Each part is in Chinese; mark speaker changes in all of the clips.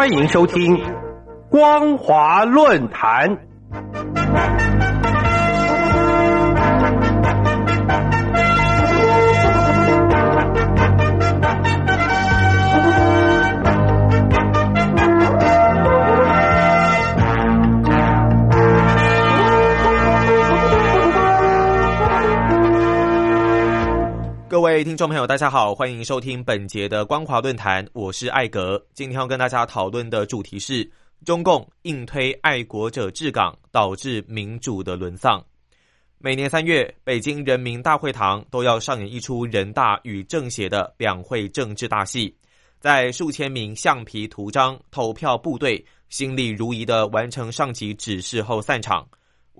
Speaker 1: 欢迎收听光华论坛。
Speaker 2: 位听众朋友，大家好，欢迎收听本节的光华论坛，我是艾格。今天要跟大家讨论的主题是中共硬推爱国者治港，导致民主的沦丧。每年三月，北京人民大会堂都要上演一出人大与政协的两会政治大戏，在数千名橡皮图章投票部队心力如仪的完成上级指示后散场。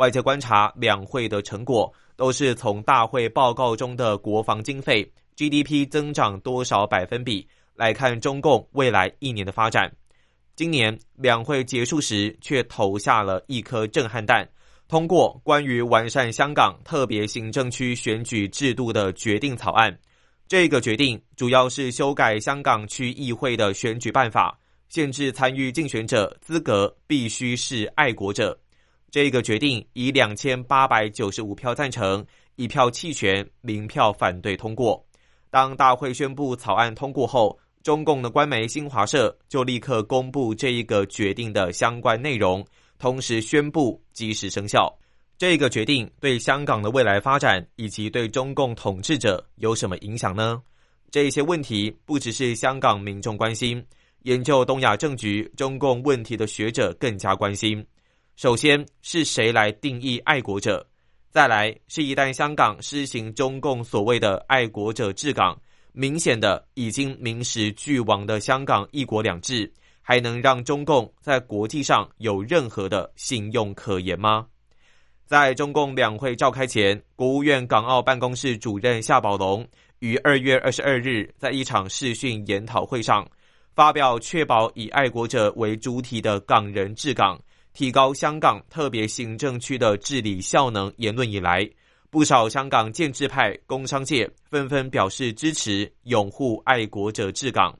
Speaker 2: 外界观察两会的成果。都是从大会报告中的国防经费、GDP 增长多少百分比来看中共未来一年的发展。今年两会结束时，却投下了一颗震撼弹，通过关于完善香港特别行政区选举制度的决定草案。这个决定主要是修改香港区议会的选举办法，限制参与竞选者资格必须是爱国者。这个决定以两千八百九十五票赞成、一票弃权、零票反对通过。当大会宣布草案通过后，中共的官媒新华社就立刻公布这一个决定的相关内容，同时宣布即时生效。这个决定对香港的未来发展以及对中共统治者有什么影响呢？这些问题不只是香港民众关心，研究东亚政局、中共问题的学者更加关心。首先是谁来定义爱国者？再来是一旦香港施行中共所谓的爱国者治港，明显的已经名实俱亡的香港一国两制，还能让中共在国际上有任何的信用可言吗？在中共两会召开前，国务院港澳办公室主任夏宝龙于二月二十二日在一场视讯研讨会上，发表确保以爱国者为主体的港人治港。提高香港特别行政区的治理效能言论以来，不少香港建制派、工商界纷纷表示支持、拥护爱国者治港。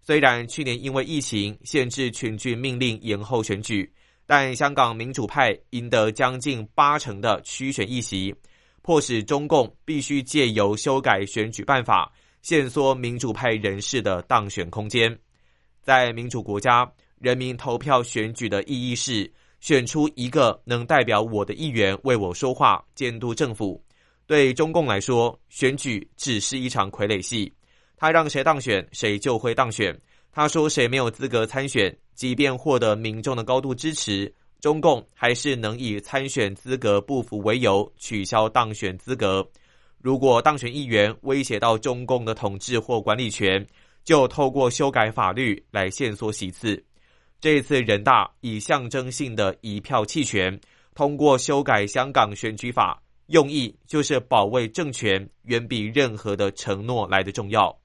Speaker 2: 虽然去年因为疫情限制群聚命令延后选举，但香港民主派赢得将近八成的区选议席，迫使中共必须借由修改选举办法，限缩民主派人士的当选空间。在民主国家。人民投票选举的意义是选出一个能代表我的议员为我说话、监督政府。对中共来说，选举只是一场傀儡戏，他让谁当选，谁就会当选。他说谁没有资格参选，即便获得民众的高度支持，中共还是能以参选资格不符为由取消当选资格。如果当选议员威胁到中共的统治或管理权，就透过修改法律来限缩席次。这次人大以象征性的一票弃权通过修改香港选举法，用意就是保卫政权，远比任何的承诺来的重要。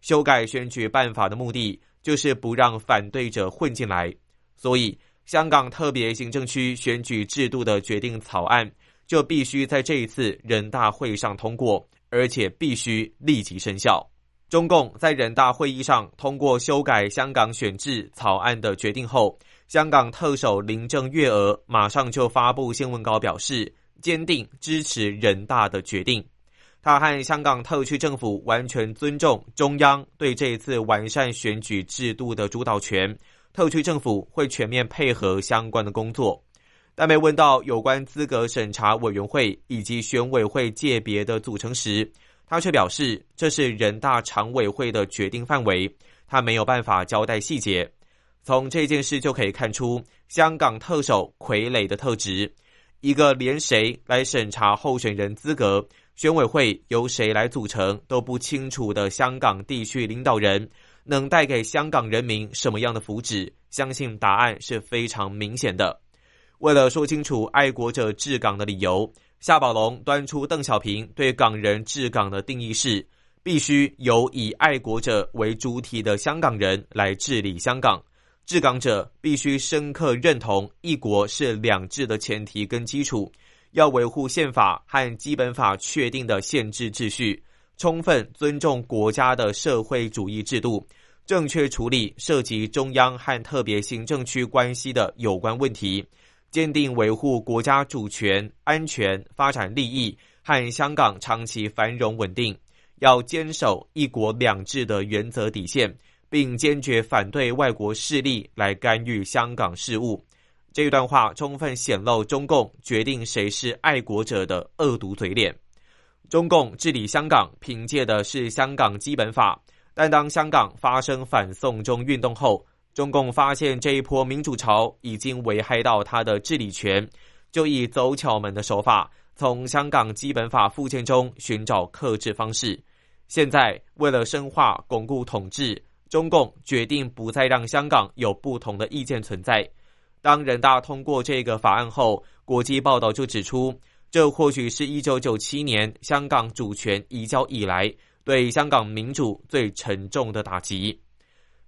Speaker 2: 修改选举办法的目的就是不让反对者混进来，所以香港特别行政区选举制度的决定草案就必须在这一次人大会上通过，而且必须立即生效。中共在人大会议上通过修改香港选制草案的决定后，香港特首林郑月娥马上就发布新闻稿，表示坚定支持人大的决定。他和香港特区政府完全尊重中央对这一次完善选举制度的主导权，特区政府会全面配合相关的工作。但被问到有关资格审查委员会以及选委会界别的组成时，他却表示，这是人大常委会的决定范围，他没有办法交代细节。从这件事就可以看出，香港特首傀儡的特质：一个连谁来审查候选人资格、选委会由谁来组成都不清楚的香港地区领导人，能带给香港人民什么样的福祉？相信答案是非常明显的。为了说清楚爱国者治港的理由。夏宝龙端出邓小平对港人治港的定义是：必须由以爱国者为主体的香港人来治理香港。治港者必须深刻认同一国是两制的前提跟基础，要维护宪法和基本法确定的宪制秩序，充分尊重国家的社会主义制度，正确处理涉及中央和特别行政区关系的有关问题，坚定维护国家主权、安全、发展利益和香港长期繁荣稳定，要坚守一国两制的原则底线，并坚决反对外国势力来干预香港事务。这一段话充分显露中共决定谁是爱国者的恶毒嘴脸。中共治理香港凭借的是香港基本法，但当香港发生反送中运动后，中共发现这一波民主潮已经危害到他的治理权，就以走巧门的手法，从香港基本法附件中寻找克制方式。现在为了深化巩固统治，中共决定不再让香港有不同的意见存在。当人大通过这个法案后，国际报道就指出，这或许是一九九七年香港主权移交以来对香港民主最沉重的打击。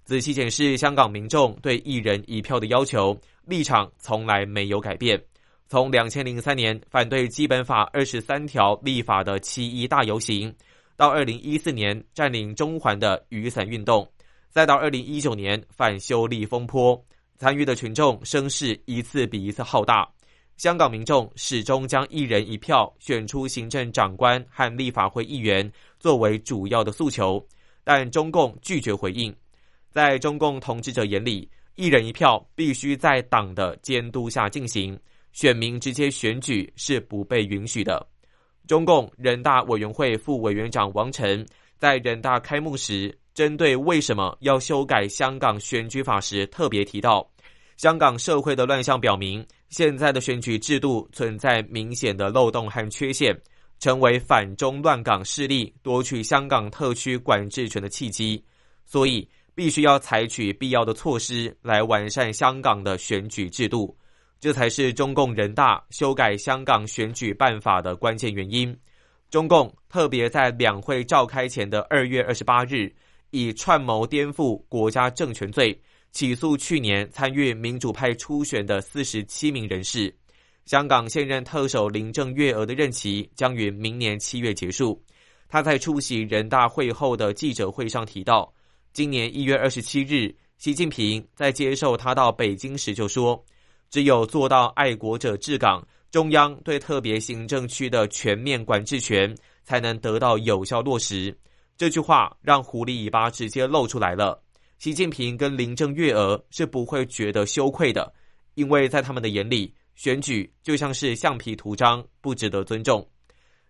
Speaker 2: 仔细检视香港民众对一人一票的要求立场，从来没有改变。从两千零三年反对基本法二十三条立法的七一大游行，到二零一四年占领中环的雨伞运动，再到二零一九年反修例风波。参与的群众声势一次比一次浩大，香港民众始终将一人一票选出行政长官和立法会议员作为主要的诉求，但中共拒绝回应。在中共统治者眼里，一人一票必须在党的监督下进行，选民直接选举是不被允许的。中共人大委员会副委员长王晨在人大开幕时。针对为什么要修改香港选举法时，特别提到，香港社会的乱象表明，现在的选举制度存在明显的漏洞和缺陷，成为反中乱港势力夺取香港特区管制权的契机，所以必须要采取必要的措施来完善香港的选举制度，这才是中共人大修改香港选举办法的关键原因。中共特别在两会召开前的二月二十八日。以串谋颠覆国家政权罪起诉去年参与民主派初选的四十七名人士。香港现任特首林郑月娥的任期将于明年七月结束。他在出席人大会后的记者会上提到，今年一月二十七日，习近平在接受他到北京时就说：“只有做到爱国者治港，中央对特别行政区的全面管制权才能得到有效落实。”这句话让狐狸尾巴直接露出来了。习近平跟林郑月娥是不会觉得羞愧的，因为在他们的眼里，选举就像是橡皮图章，不值得尊重。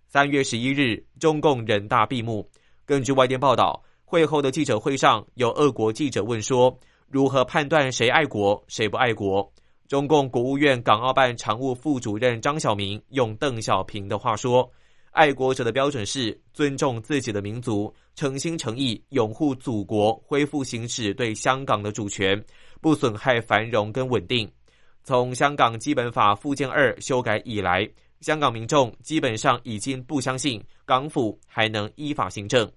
Speaker 2: 三月十一日，中共人大闭幕。根据外电报道，会后的记者会上，有俄国记者问说：“如何判断谁爱国，谁不爱国？”中共国务院港澳办常务副主任张晓明用邓小平的话说。爱国者的标准是尊重自己的民族，诚心诚意拥护祖国，恢复行使对香港的主权，不损害繁荣跟稳定。从香港基本法附件二修改以来，香港民众基本上已经不相信港府还能依法行政。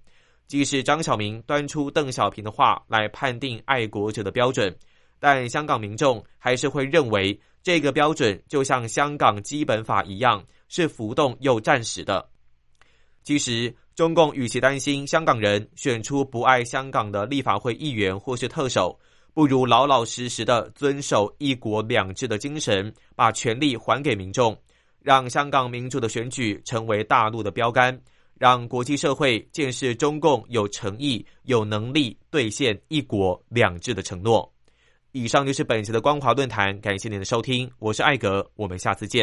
Speaker 2: 即使张晓明端出邓小平的话来判定爱国者的标准，但香港民众还是会认为这个标准就像香港基本法一样。是浮动又暂时的。其实，中共与其担心香港人选出不爱香港的立法会议员或是特首，不如老老实实的遵守一国两制的精神，把权力还给民众，让香港民主的选举成为大陆的标杆，让国际社会见识中共有诚意、有能力兑现一国两制的承诺。以上就是本期的光华论坛，感谢您的收听，我是艾格，我们下次见。